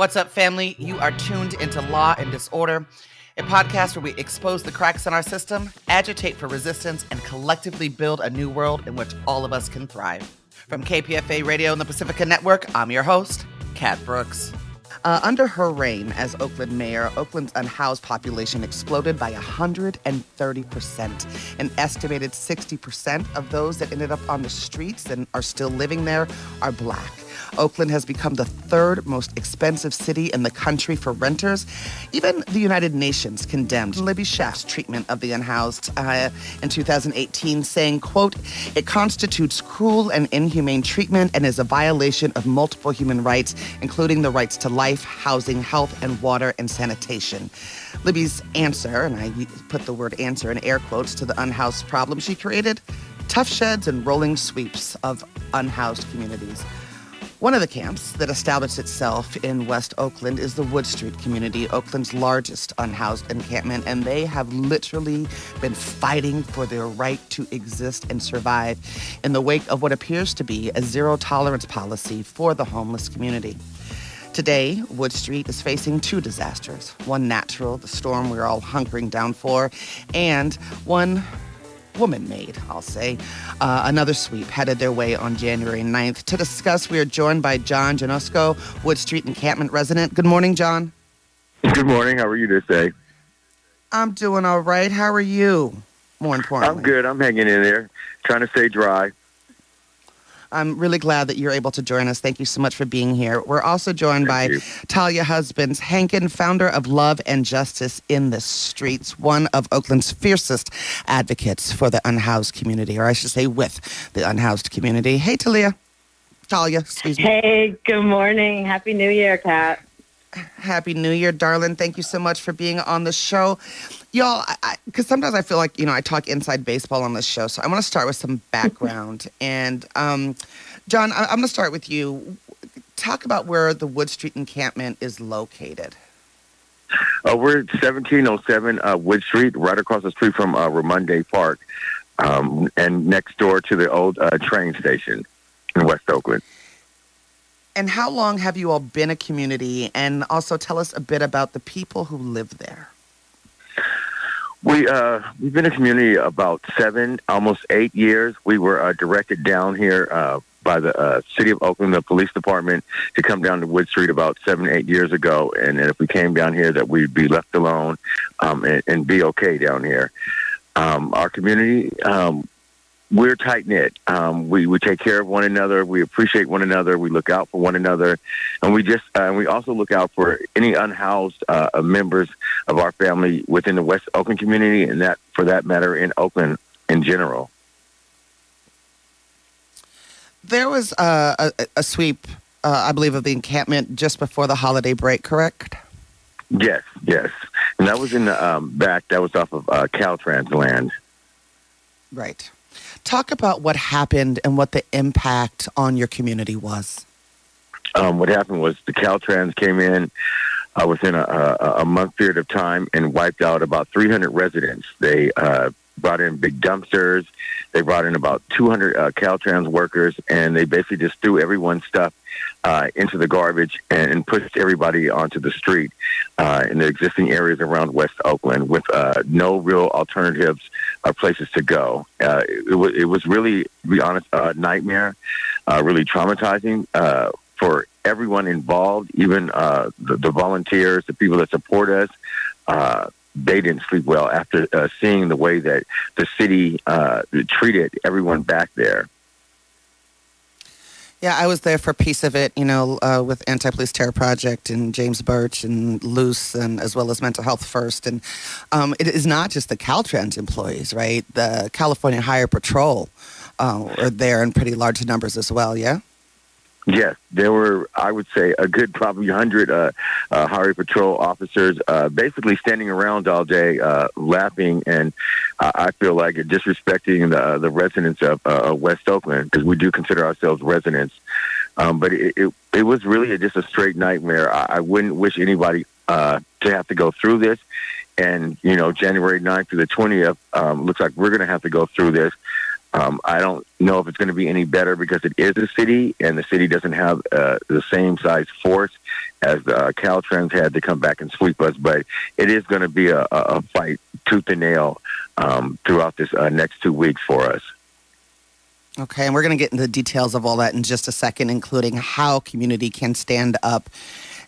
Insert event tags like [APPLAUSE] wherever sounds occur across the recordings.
What's up, family? You are tuned into Law and Disorder, a podcast where we expose the cracks in our system, agitate for resistance, and collectively build a new world in which all of us can thrive. From KPFA Radio and the Pacifica Network, I'm your host, Cat Brooks. Uh, under her reign as Oakland mayor, Oakland's unhoused population exploded by 130%. An estimated 60% of those that ended up on the streets and are still living there are black. Oakland has become the third most expensive city in the country for renters. Even the United Nations condemned Libby Schaaf's treatment of the unhoused uh, in 2018, saying, quote, it constitutes cruel and inhumane treatment and is a violation of multiple human rights, including the rights to life, housing, health, and water and sanitation. Libby's answer, and I put the word answer in air quotes to the unhoused problem she created, Tuff Sheds and rolling sweeps of unhoused communities. One of the camps that established itself in West Oakland is the Wood Street community, Oakland's largest unhoused encampment, and they have literally been fighting for their right to exist and survive in the wake of what appears to be a zero tolerance policy for the homeless community. Today, Wood Street is facing two disasters one natural, the storm we're all hunkering down for, and one woman made, I'll say. Uh, another sweep headed their way on January 9th. To discuss, we are joined by John Janosko, Wood Street encampment resident. Good morning, John. Good morning. How are you today? I'm doing all right. How are you? More importantly, I'm good. I'm hanging in there, trying to stay dry. I'm really glad that you're able to join us. Thank you so much for being here. We're also joined Thank by you. Talya Husbands Hankin, founder of Love and Justice in the Streets, one of Oakland's fiercest advocates for the unhoused community, or I should say, with the unhoused community. Hey, Talya. Talya, excuse me. Hey, good morning. Happy New Year, Cat. Happy New Year, darling. Thank you so much for being on the show. Y'all, because sometimes I feel like, you know, I talk inside baseball on this show. So I want to start with some background. [LAUGHS] and, um, John, I- I'm going to start with you. Talk about where the Wood Street encampment is located. Uh, we're at 1707 uh, Wood Street, right across the street from uh, Raimondi Park, um, and next door to the old uh, train station in West Oakland. And how long have you all been a community? And also tell us a bit about the people who live there. We uh, we've been a community about seven, almost eight years. We were uh, directed down here uh, by the uh, city of Oakland, the police department, to come down to Wood Street about seven, eight years ago. And if we came down here, that we'd be left alone um, and, and be okay down here. Um, our community, um, we're tight knit. Um, we we take care of one another. We appreciate one another. We look out for one another, and we just uh, and we also look out for any unhoused uh, members of our family within the West Oakland community, and that for that matter in Oakland in general. There was uh, a, a sweep, uh, I believe, of the encampment just before the holiday break, correct? Yes, yes, and that was in the um, back. That was off of uh, Caltrans land. Right. Talk about what happened and what the impact on your community was. um, what happened was the Caltrans came in uh, within a, a, a month period of time and wiped out about 300 residents. They uh, brought in big dumpsters. They brought in about 200 uh, Caltrans workers, and they basically just threw everyone's stuff uh, into the garbage and, and pushed everybody onto the street uh, in the existing areas around West Oakland with uh, no real alternatives or places to go. Uh, it, was it was really, to be honest, a nightmare, uh, really traumatizing uh, for everyone involved, even uh, the, the volunteers, the people that support us. Uh, they didn't sleep well after uh, seeing the way that the city uh, treated everyone back there. Yeah, I was there for a piece of it, you know, uh, with Anti-Police Terror Project and James Burch and Luce, and as well as Mental Health First. And um, it is not just the Caltrans employees, right? The California Highway Patrol uh, are there in pretty large numbers as well. Yeah. Yes, there were, I would say, a good probably 100 uh, uh, Highway Patrol officers uh, basically standing around all day uh, laughing and uh, I feel like disrespecting the, the residents of uh, West Oakland because we do consider ourselves residents. Um, but it, it, it was really a, just a straight nightmare. I, I wouldn't wish anybody uh, to have to go through this. And, you know, January 9th through the 20th, um, looks like we're going to have to go through this. Um, I don't know if it's going to be any better because it is a city, and the city doesn't have uh, the same size force as uh, Caltrans had to come back and sweep us. But it is going to be a, a fight tooth and nail um, throughout this uh, next two weeks for us. Okay, and we're going to get into the details of all that in just a second, including how community can stand up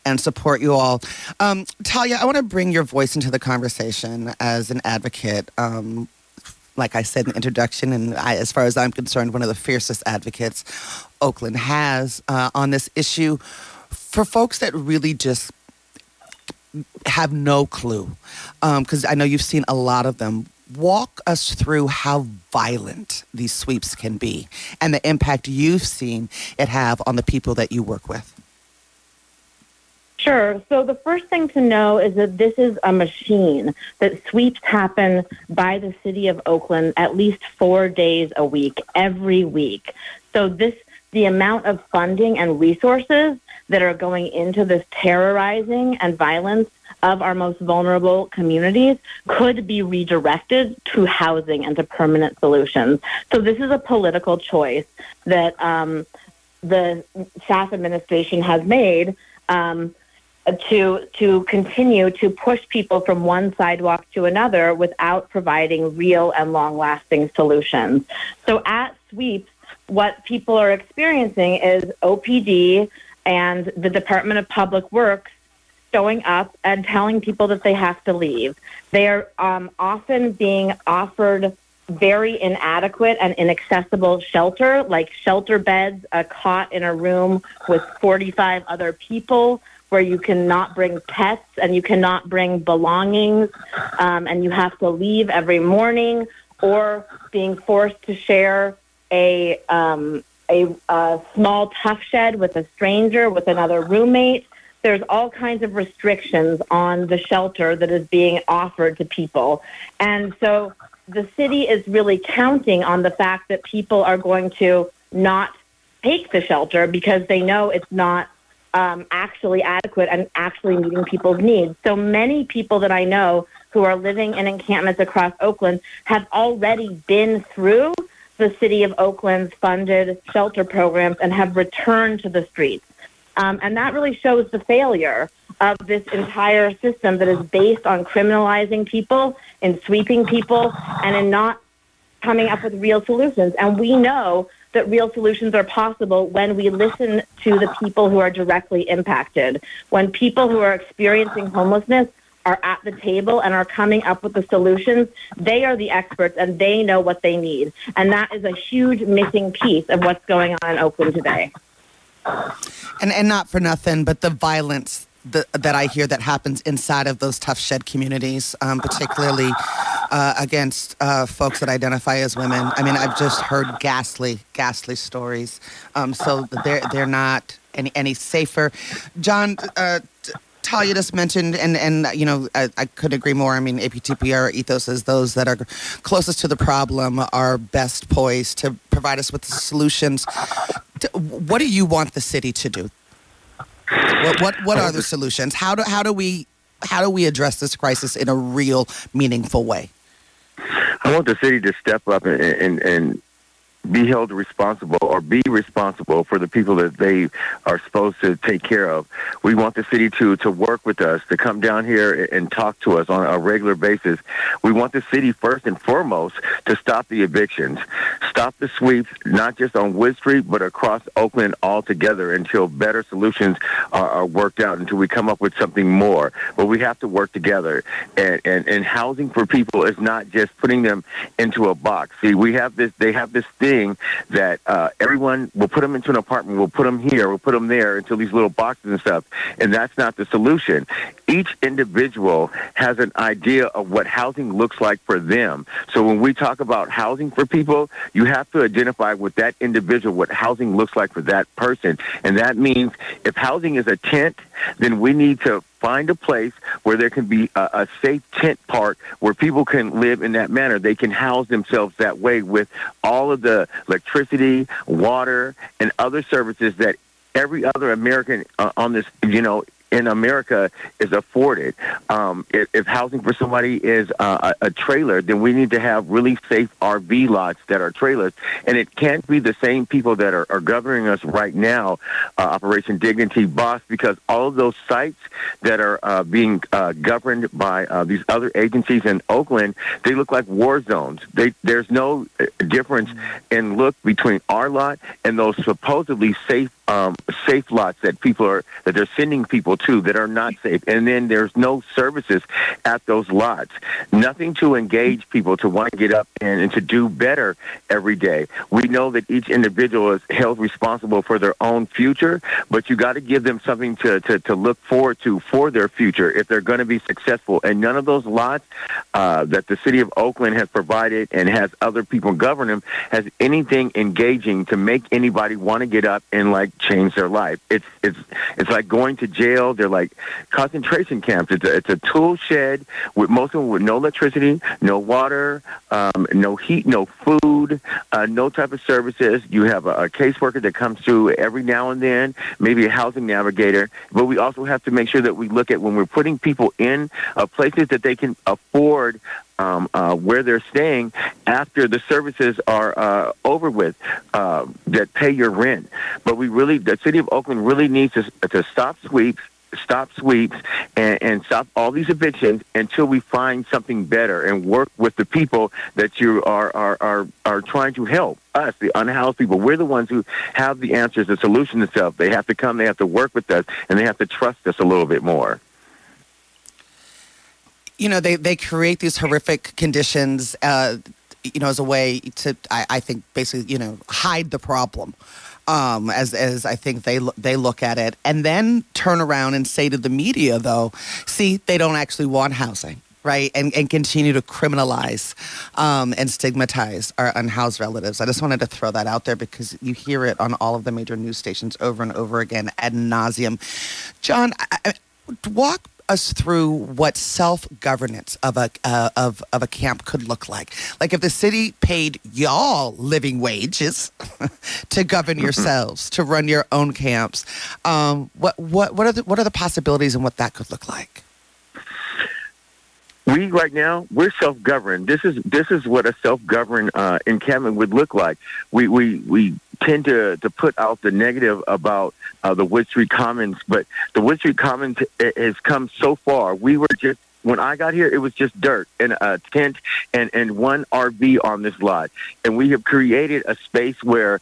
and support you all. Um, Talya, I want to bring your voice into the conversation as an advocate. Um, like I said in the introduction, and I, as far as I'm concerned, one of the fiercest advocates Oakland has uh, on this issue for folks that really just have no clue. Because um, I know you've seen a lot of them. Walk us through how violent these sweeps can be and the impact you've seen it have on the people that you work with. Sure. So the first thing to know is that this is a machine that sweeps happen by the city of Oakland at least four days a week, every week. So this, the amount of funding and resources that are going into this terrorizing and violence of our most vulnerable communities could be redirected to housing and to permanent solutions. So this is a political choice that um, the Schaaf administration has made. Um, to to continue to push people from one sidewalk to another without providing real and long lasting solutions. So at sweeps, what people are experiencing is OPD and the Department of Public Works showing up and telling people that they have to leave. They are um, often being offered very inadequate and inaccessible shelter, like shelter beds, a cot in a room with 45 other people, where you cannot bring pets and you cannot bring belongings, um, and you have to leave every morning, or being forced to share a um, a, a small Tuff Shed with a stranger, with another roommate. There's all kinds of restrictions on the shelter that is being offered to people, and so the city is really counting on the fact that people are going to not take the shelter because they know it's not um, actually adequate and actually meeting people's needs. So many people that I know who are living in encampments across Oakland have already been through the city of Oakland's funded shelter programs and have returned to the streets. Um, and that really shows the failure of this entire system that is based on criminalizing people and sweeping people and in not coming up with real solutions. And we know that real solutions are possible when we listen to the people who are directly impacted. When people who are experiencing homelessness are at the table and are coming up with the solutions, they are the experts and they know what they need. And that is a huge missing piece of what's going on in Oakland today. And and not for nothing, but the violence the, that I hear that happens inside of those Tuff Shed communities, um, particularly uh, against uh, folks that identify as women. I mean, I've just heard ghastly, ghastly stories. Um, so they're they're not any any safer. John. Uh, Talya just mentioned, and and you know, I, I could agree more. I mean, APTPR ethos is those that are closest to the problem are best poised to provide us with the solutions. What do you want the city to do? What what, what are the solutions? How do how do we how do we address this crisis in a real, meaningful way? I want the city to step up and, and, and be held responsible or be responsible for the people that they are supposed to take care of. We want the city to to work with us, to come down here and talk to us on a regular basis. We want the city first and foremost to stop the evictions, stop the sweeps, not just on Wood Street, but across Oakland altogether until better solutions are, are worked out, until we come up with something more. But we have to work together. And, and, and housing for people is not just putting them into a box. See, we have this, they have this thing that uh, everyone will put them into an apartment, we'll put them here, we'll put them there into these little boxes and stuff. And that's not the solution. Each individual has an idea of what housing looks like for them. So when we talk about housing for people, you have to identify with that individual what housing looks like for that person. And that means if housing is a tent, then we need to find a place where there can be a, a, safe tent park where people can live in that manner. They can house themselves that way with all of the electricity, water, and other services that every other American uh, on this, you know, in America is afforded. Um, if, if, housing for somebody is uh, a, a, trailer, then we need to have really safe RV lots that are trailers. And it can't be the same people that are, are governing us right now, uh, Operation Dignity Boss, because all of those sites that are uh, being uh, governed by uh, these other agencies in Oakland, they look like war zones. They, there's no difference in look between our lot and those supposedly safe um, safe lots that people are that they're sending people to that are not safe, and then there's no services at those lots. Nothing to engage people to want to get up and, and to do better every day. We know that each individual is held responsible for their own future, but you got to give them something to, to, to look forward to for their future if they're going to be successful. And none of those lots uh, that the city of Oakland has provided and has other people govern them has anything engaging to make anybody want to get up and like change their life. It's it's it's like going to jail. They're like concentration camps. It's a, it's a tool shed with most of them with no electricity, no water, um, no heat, no food, uh, no type of services. You have a, a caseworker that comes through every now and then, maybe a housing navigator. But we also have to make sure that we look at when we're putting people in uh, places that they can afford um, uh, where they're staying after the services are uh, over with uh, that pay your rent. But we really, the city of Oakland really needs to, to stop sweeps, stop sweeps and, and, stop all these evictions until we find something better and work with the people that you are, are, are, are trying to help us, the unhoused people. We're the ones who have the answers, the solution itself. They have to come, they have to work with us, and they have to trust us a little bit more you know, they, they create these horrific conditions, uh, you know, as a way to, I, I think, basically, you know, hide the problem. Um, as as I think they they look at it, and then turn around and say to the media, though, see, they don't actually want housing right? And, and continue to criminalize um, and stigmatize our unhoused relatives. I just wanted to throw that out there because you hear it on all of the major news stations over and over again ad nauseum. John, I, I, walk us through what self governance of a uh, of of a camp could look like. Like if the city paid y'all living wages [LAUGHS] to govern [LAUGHS] yourselves, to run your own camps, um, what what what are the what are the possibilities and what that could look like? We right now we're self-governed. This is this is what a self-governed uh, encampment would look like. We we we tend to to put out the negative about uh, the Wood Street Commons, but the Wood Street Commons has come so far. We were just when I got here, it was just dirt and a tent and, and one RV on this lot. And we have created a space where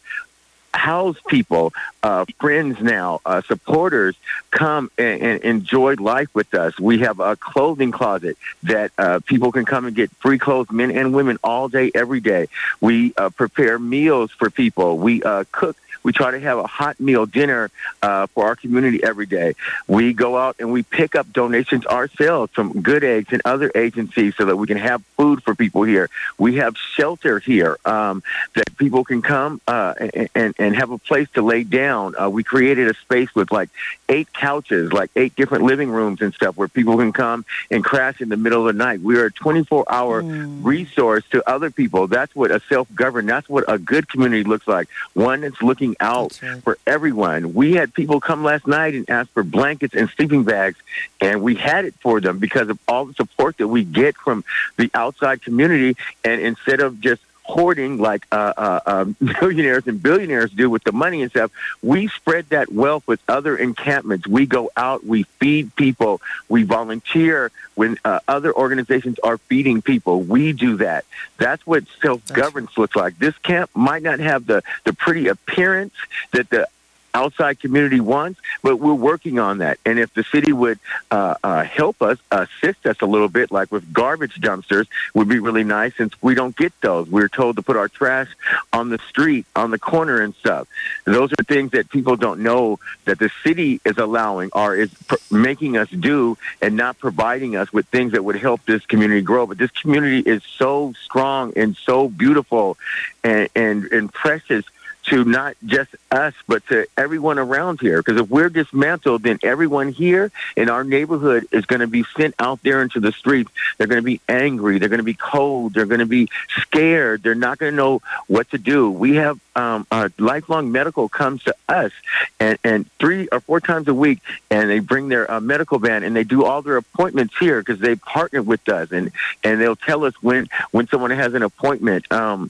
house people, uh, friends now, uh, supporters come and, and, enjoy life with us. We have a clothing closet that uh, people can come and get free clothes, men and women, all day, every day. We uh, prepare meals for people. We uh, cook we try to have a hot meal dinner uh, for our community every day. We go out and we pick up donations ourselves from Good Eggs and other agencies so that we can have food for people here. We have shelter here um, that people can come uh, and, and have a place to lay down. Uh, we created a space with like eight couches, like eight different living rooms and stuff where people can come and crash in the middle of the night. We are a 24 hour mm. resource to other people. That's what a self governed, that's what a good community looks like. One that's looking out right. for everyone. We had people come last night and ask for blankets and sleeping bags, and we had it for them because of all the support that we get from the outside community. And instead of just hoarding like uh, uh, uh, [LAUGHS] millionaires and billionaires do with the money and stuff. We spread that wealth with other encampments. We go out, we feed people, we volunteer when uh, other organizations are feeding people. We do that. That's what self governance looks like. This camp might not have the, the pretty appearance that the outside community wants, but we're working on that. And if the city would uh, uh, help us, assist us a little bit, like with garbage dumpsters, would be really nice since we don't get those. We're told to put our trash on the street, on the corner and stuff. Those are things that people don't know that the city is allowing or is pr- making us do and not providing us with things that would help this community grow. But this community is so strong and so beautiful and, and, and precious to not just us, but to everyone around here. Because if we're dismantled, then everyone here in our neighborhood is going to be sent out there into the streets. They're going to be angry. They're going to be cold. They're going to be scared. They're not going to know what to do. We have um, uh, LifeLong Medical comes to us and, and three or four times a week, and they bring their uh, medical van and they do all their appointments here because they partner with us, and and they'll tell us when when someone has an appointment. Um,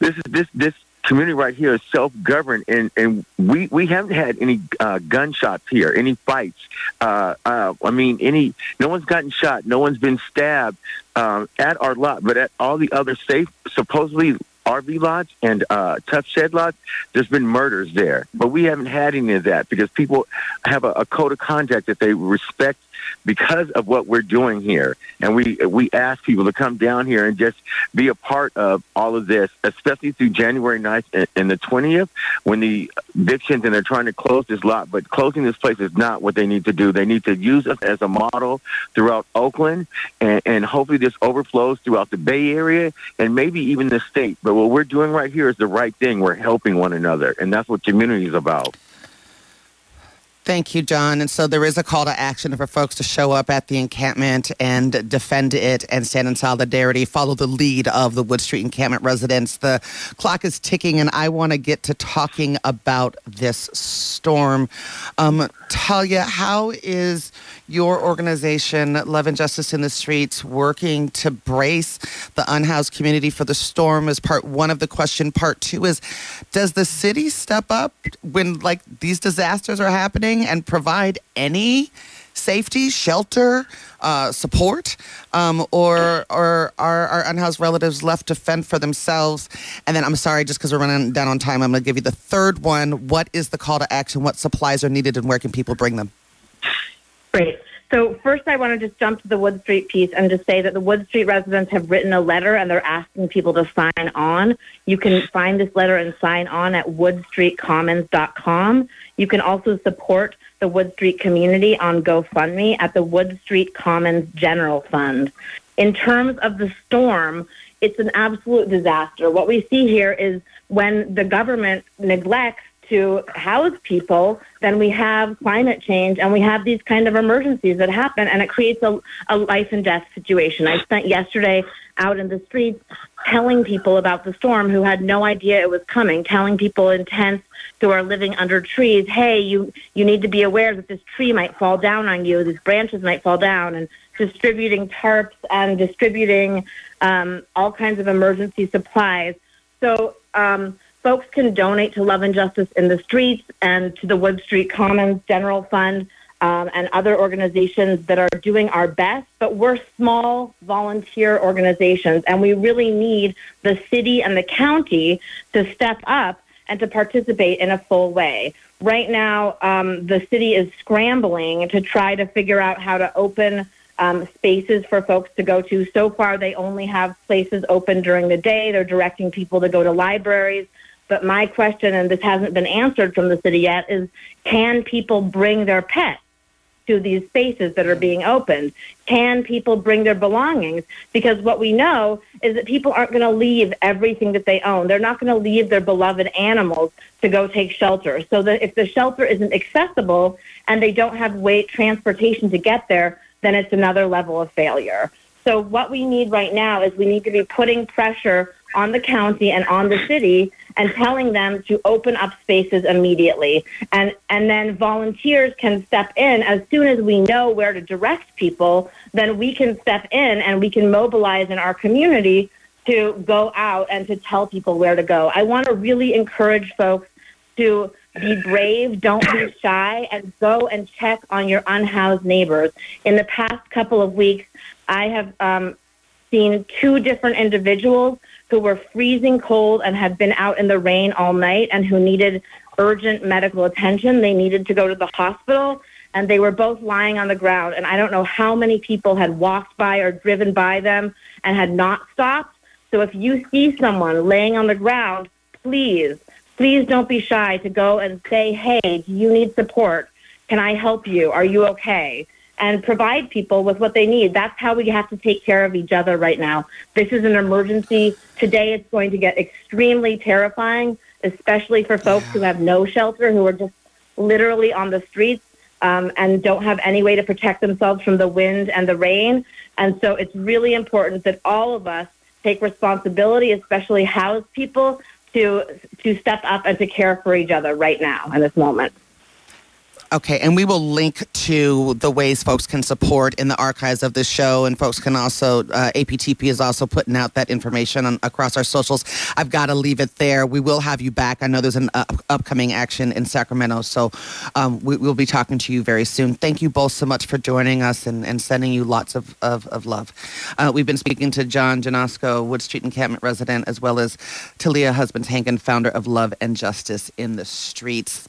this is this this community right here is self-governed, and, and we, we haven't had any uh, gunshots here, any fights. Uh, uh, I mean, any no one's gotten shot, no one's been stabbed um, at our lot, but at all the other safe, supposedly RV lots and uh, Tuff Shed lots, there's been murders there. But we haven't had any of that because people have a, a code of conduct that they respect because of what we're doing here. And we we ask people to come down here and just be a part of all of this, especially through January 9th and the 20th when the evictions and they're trying to close this lot. But closing this place is not what they need to do. They need to use us as a model throughout Oakland, and, and hopefully this overflows throughout the Bay Area and maybe even the state. But what we're doing right here is the right thing. We're helping one another, and that's what community is about. Thank you, John. And so there is a call to action for folks to show up at the encampment and defend it and stand in solidarity, follow the lead of the Wood Street encampment residents. The clock is ticking, and I want to get to talking about this storm. Um, Talya, how is your organization, Love and Justice in the Streets, working to brace the unhoused community for the storm? Is part one of the question. Part two is, does the city step up when like these disasters are happening? And provide any safety, shelter, uh, support, um, or or are our unhoused relatives left to fend for themselves? And then I'm sorry, just because we're running down on time, I'm going to give you the third one. What is the call to action? What supplies are needed, and where can people bring them? Great. So first, I want to just jump to the Wood Street piece and just say that the Wood Street residents have written a letter and they're asking people to sign on. You can find this letter and sign on at woodstreetcommons.com. You can also support the Wood Street community on GoFundMe at the Wood Street Commons General Fund. In terms of the storm, it's an absolute disaster. What we see here is when the government neglects to house people, then we have climate change and we have these kind of emergencies that happen and it creates a, a life and death situation. I spent yesterday out in the streets telling people about the storm who had no idea it was coming, telling people in tents who are living under trees, hey, you, you need to be aware that this tree might fall down on you, these branches might fall down, and distributing tarps and distributing um, all kinds of emergency supplies. So um, folks can donate to Love and Justice in the Streets and to the Wood Street Commons General Fund um, and other organizations that are doing our best, but we're small volunteer organizations, and we really need the city and the county to step up and to participate in a full way. Right now, um, the city is scrambling to try to figure out how to open um, spaces for folks to go to. So far, they only have places open during the day. They're directing people to go to libraries. But my question, and this hasn't been answered from the city yet, is can people bring their pets to these spaces that are being opened? Can people bring their belongings? Because what we know is that people aren't going to leave everything that they own. They're not going to leave their beloved animals to go take shelter. So that if the shelter isn't accessible and they don't have weight transportation to get there, then it's another level of failure. So what we need right now is we need to be putting pressure on the county and on the city and telling them to open up spaces immediately. And, and then volunteers can step in as soon as we know where to direct people, then we can step in and we can mobilize in our community to go out and to tell people where to go. I want to really encourage folks to be brave, don't be [COUGHS] shy, and go and check on your unhoused neighbors. In the past couple of weeks, I have um, seen two different individuals who were freezing cold and had been out in the rain all night and who needed urgent medical attention. They needed to go to the hospital and they were both lying on the ground. And I don't know how many people had walked by or driven by them and had not stopped. So if you see someone laying on the ground, please, please don't be shy to go and say, hey, do you need support? Can I help you? Are you okay? And provide people with what they need. That's how we have to take care of each other right now. This is an emergency. Today it's going to get extremely terrifying, especially for folks yeah. who have no shelter, who are just literally on the streets um, and don't have any way to protect themselves from the wind and the rain. And so it's really important that all of us take responsibility, especially house people, to to step up and to care for each other right now in this moment. Okay, and we will link to the ways folks can support in the archives of this show, and folks can also uh, APTP is also putting out that information on, across our socials. I've got to leave it there. We will have you back. I know there's an uh, upcoming action in Sacramento, so um, we, will be talking to you very soon. Thank you both so much for joining us and, and sending you lots of of, of love. Uh, we've been speaking to John Janosko, Wood Street encampment resident, as well as Talya Husbands Hankin, founder of Love and Justice in the Streets.